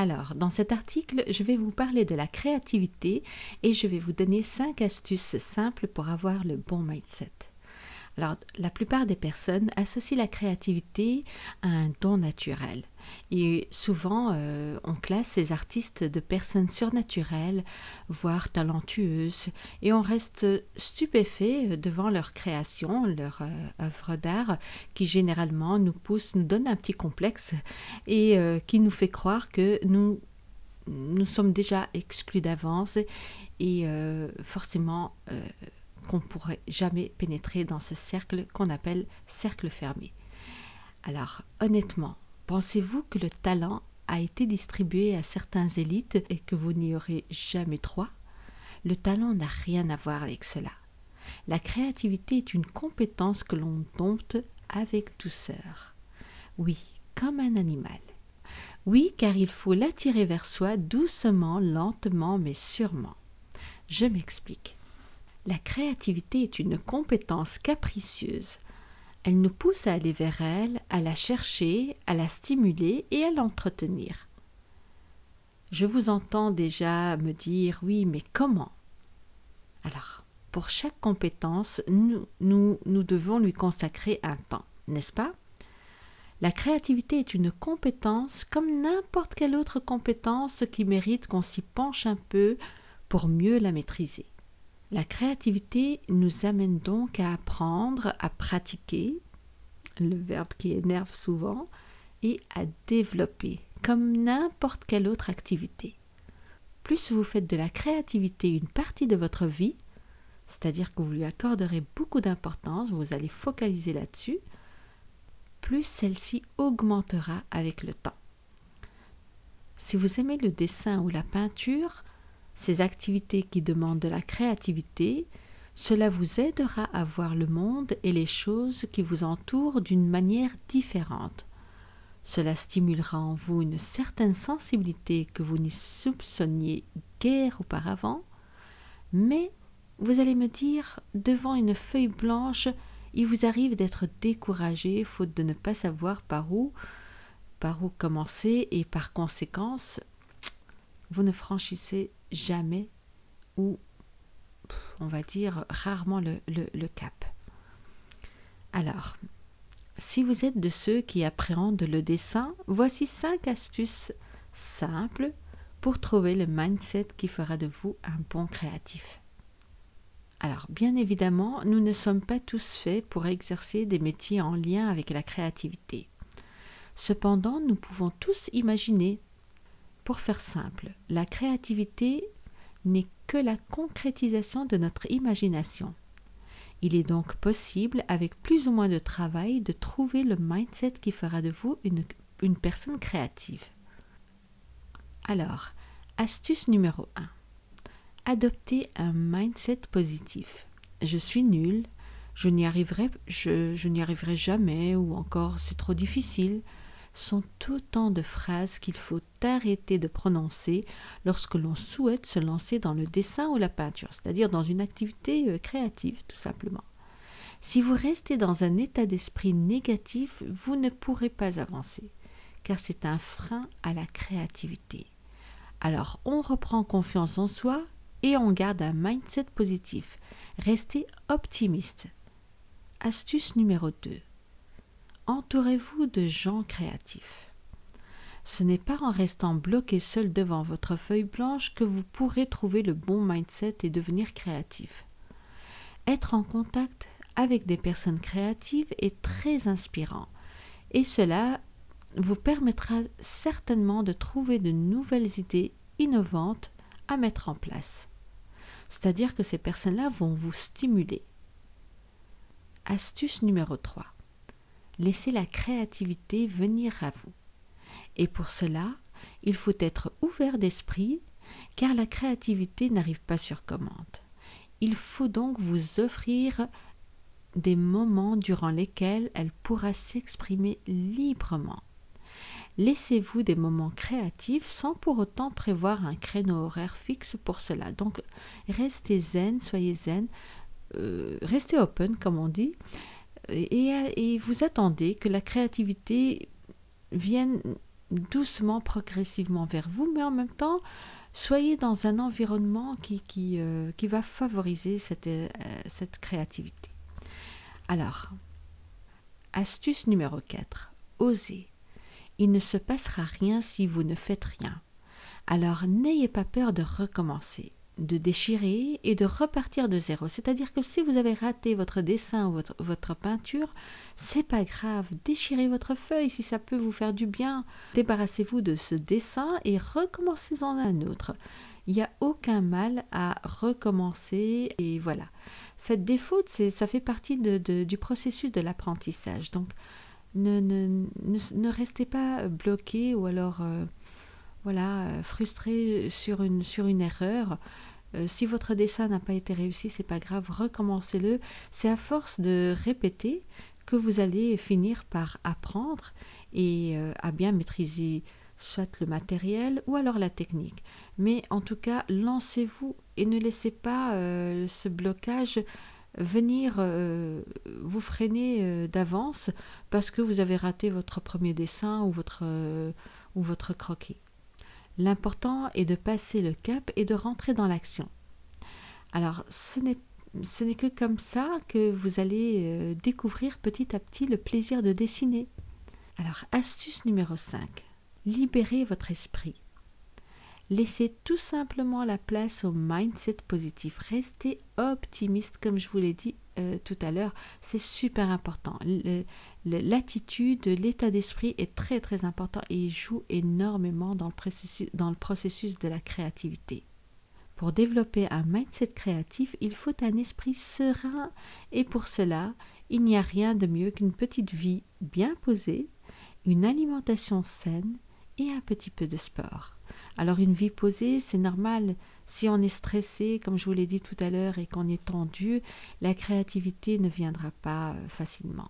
Alors, dans cet article, je vais vous parler de la créativité et je vais vous donner 5 astuces simples pour avoir le bon mindset. Alors, la plupart des personnes associent la créativité à un don naturel. Et souvent, euh, on classe ces artistes de personnes surnaturelles, voire talentueuses, et on reste stupéfait devant leur création, leur euh, œuvre d'art, qui généralement nous pousse, nous donne un petit complexe et euh, qui nous fait croire que nous, nous sommes déjà exclus d'avance et forcément qu'on ne pourrait jamais pénétrer dans ce cercle qu'on appelle cercle fermé. Alors, honnêtement, pensez-vous que le talent a été distribué à certains élites et que vous n'y aurez jamais trois Le talent n'a rien à voir avec cela. La créativité est une compétence que l'on dompte avec douceur. Oui, comme un animal. Oui, car il faut l'attirer vers soi doucement, lentement, mais sûrement. Je m'explique. La créativité est une compétence capricieuse. Elle nous pousse à aller vers elle, à la chercher, à la stimuler et à l'entretenir. Je vous entends déjà me dire oui, mais comment? Alors, pour chaque compétence, nous, devons lui consacrer un temps, n'est-ce pas? La créativité est une compétence comme n'importe quelle autre compétence qui mérite qu'on s'y penche un peu pour mieux la maîtriser. La créativité nous amène donc à apprendre, à pratiquer, le verbe qui énerve souvent, et à développer, comme n'importe quelle autre activité. Plus vous faites de la créativité une partie de votre vie, c'est-à-dire que vous lui accorderez beaucoup d'importance, vous allez focaliser là-dessus, plus celle-ci augmentera avec le temps. Si vous aimez le dessin ou la peinture, ces activités qui demandent de la créativité, cela vous aidera à voir le monde et les choses qui vous entourent d'une manière différente. Cela stimulera en vous une certaine sensibilité que vous n'y soupçonniez guère auparavant, mais vous allez me dire, devant une feuille blanche, il vous arrive d'être découragé faute de ne pas savoir par où par où commencer et par conséquence vous ne franchissez jamais ou on va dire rarement le, cap. Alors, si vous êtes de ceux qui appréhendent le dessin, voici cinq astuces simples pour trouver le mindset qui fera de vous un bon créatif. Alors, bien évidemment, nous ne sommes pas tous faits pour exercer des métiers en lien avec la créativité. Cependant, nous pouvons tous imaginer pour faire simple, la créativité n'est que la concrétisation de notre imagination. Il est donc possible, avec plus ou moins de travail, de trouver le mindset qui fera de vous une, personne créative. Alors, astuce numéro 1. Adopter un mindset positif. Je suis nul, je n'y arriverai, je n'y arriverai jamais, ou encore c'est trop difficile, sont autant de phrases qu'il faut arrêter de prononcer lorsque l'on souhaite se lancer dans le dessin ou la peinture, c'est-à-dire dans une activité euh, créative tout simplement. Si vous restez dans un état d'esprit négatif, vous ne pourrez pas avancer, car c'est un frein à la créativité. Alors on reprend confiance en soi et on garde un mindset positif. Restez optimiste. Astuce numéro 2 entourez-vous de gens créatifs. Ce n'est pas en restant bloqué seul devant votre feuille blanche que vous pourrez trouver le bon mindset et devenir créatif. Être en contact avec des personnes créatives est très inspirant et cela vous permettra certainement de trouver de nouvelles idées innovantes à mettre en place. C'est-à-dire que ces personnes-là vont vous stimuler. Astuce numéro 3 laissez la créativité venir à vous. Et pour cela, il faut être ouvert d'esprit, car la créativité n'arrive pas sur commande. Il faut donc vous offrir des moments durant lesquels elle pourra s'exprimer librement. Laissez-vous des moments créatifs sans pour autant prévoir un créneau horaire fixe pour cela. Donc restez zen, soyez zen, euh, restez open comme on dit, et, vous attendez que la créativité vienne doucement, progressivement vers vous, mais en même temps, soyez dans un environnement qui, qui va favoriser cette, cette créativité. Alors, astuce numéro 4, osez. Il ne se passera rien si vous ne faites rien. Alors n'ayez pas peur de recommencer de déchirer et de repartir de zéro. C'est-à-dire que si vous avez raté votre dessin ou votre, peinture, c'est pas grave. Déchirez votre feuille si ça peut vous faire du bien. Débarrassez-vous de ce dessin et recommencez-en un autre. Il n'y a aucun mal à recommencer et voilà. Faites des fautes, ça fait partie du processus de l'apprentissage. Donc ne, restez pas bloqué ou alors euh, voilà, frustré sur une, erreur. Euh, si votre dessin n'a pas été réussi, c'est pas grave, recommencez-le. C'est à force de répéter que vous allez finir par apprendre et euh, à bien maîtriser soit le matériel ou alors la technique. Mais en tout cas, lancez-vous et ne laissez pas euh, ce blocage venir vous freiner d'avance parce que vous avez raté votre premier dessin ou votre, ou votre croquis. L'important est de passer le cap et de rentrer dans l'action. Alors, ce n'est que comme ça que vous allez euh, découvrir petit à petit le plaisir de dessiner. Alors, astuce numéro 5. Libérez votre esprit. Laissez tout simplement la place au mindset positif. Restez optimiste, comme je vous l'ai dit euh, tout à l'heure. C'est super important. L'attitude, l'état d'esprit est très très important et joue énormément dans le, processus, dans le processus de la créativité. Pour développer un mindset créatif, il faut un esprit serein et pour cela, il n'y a rien de mieux qu'une petite vie bien posée, une alimentation saine et un petit peu de sport. Alors une vie posée, c'est normal. Si on est stressé, comme je vous l'ai dit tout à l'heure, et qu'on est tendu, la créativité ne viendra pas euh, facilement.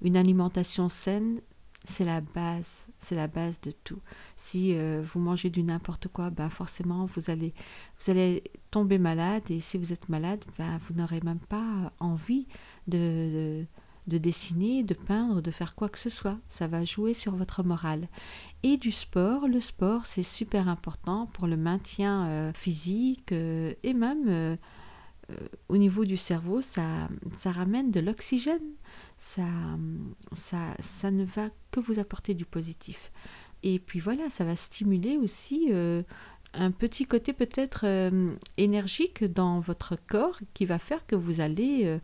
Une alimentation saine, c'est la base, c'est la base de tout. Si euh, vous mangez du n'importe quoi, ben forcément vous allez, vous allez tomber malade et si vous êtes malade, ben vous n'aurez même pas envie de, de dessiner, de peindre, de faire quoi que ce soit. Ça va jouer sur votre morale. Et du sport, le sport c'est super important pour le maintien euh, physique euh, et même au niveau du cerveau, ça, ramène de l'oxygène. Ça, ça, ça ne va que vous apporter du positif. Et puis voilà, ça va stimuler aussi un petit côté peut-être énergique dans votre corps qui va faire que vous allez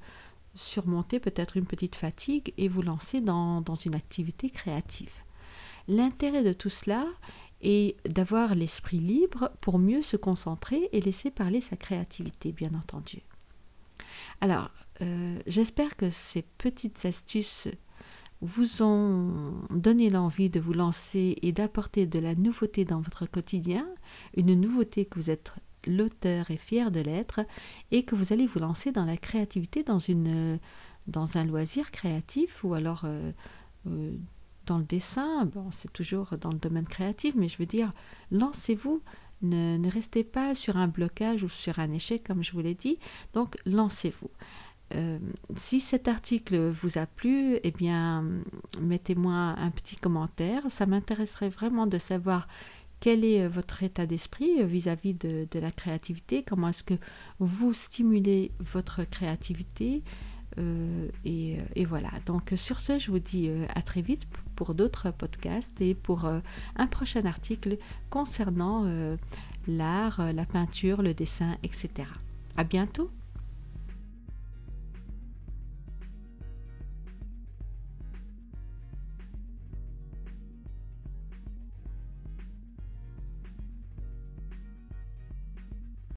surmonter peut-être une petite fatigue et vous lancer dans, une activité créative. L'intérêt de tout cela est d'avoir l'esprit libre pour mieux se concentrer et laisser parler sa créativité, bien entendu. Alors, euh, j'espère que ces petites astuces vous ont donné l'envie de vous lancer et d'apporter de la nouveauté dans votre quotidien, une nouveauté que vous êtes l'auteur est fier de l'être et que vous allez vous lancer dans la créativité, dans, une, dans un loisir créatif ou alors euh, euh, dans le dessin. Bon, c'est toujours dans le domaine créatif, mais je veux dire, lancez-vous. Ne, restez pas sur un blocage ou sur un échec, comme je vous l'ai dit. Donc, lancez-vous. Euh, si cet article vous a plu, eh bien, mettez-moi un petit commentaire. Ça m'intéresserait vraiment de savoir quel est euh, votre état d'esprit euh, vis-à-vis de, la créativité Comment est-ce que vous stimulez votre créativité? Euh, et, voilà. Donc sur ce, je vous dis à très vite pour d'autres podcasts et pour un prochain article concernant l'art, la peinture, le dessin, etc. À bientôt.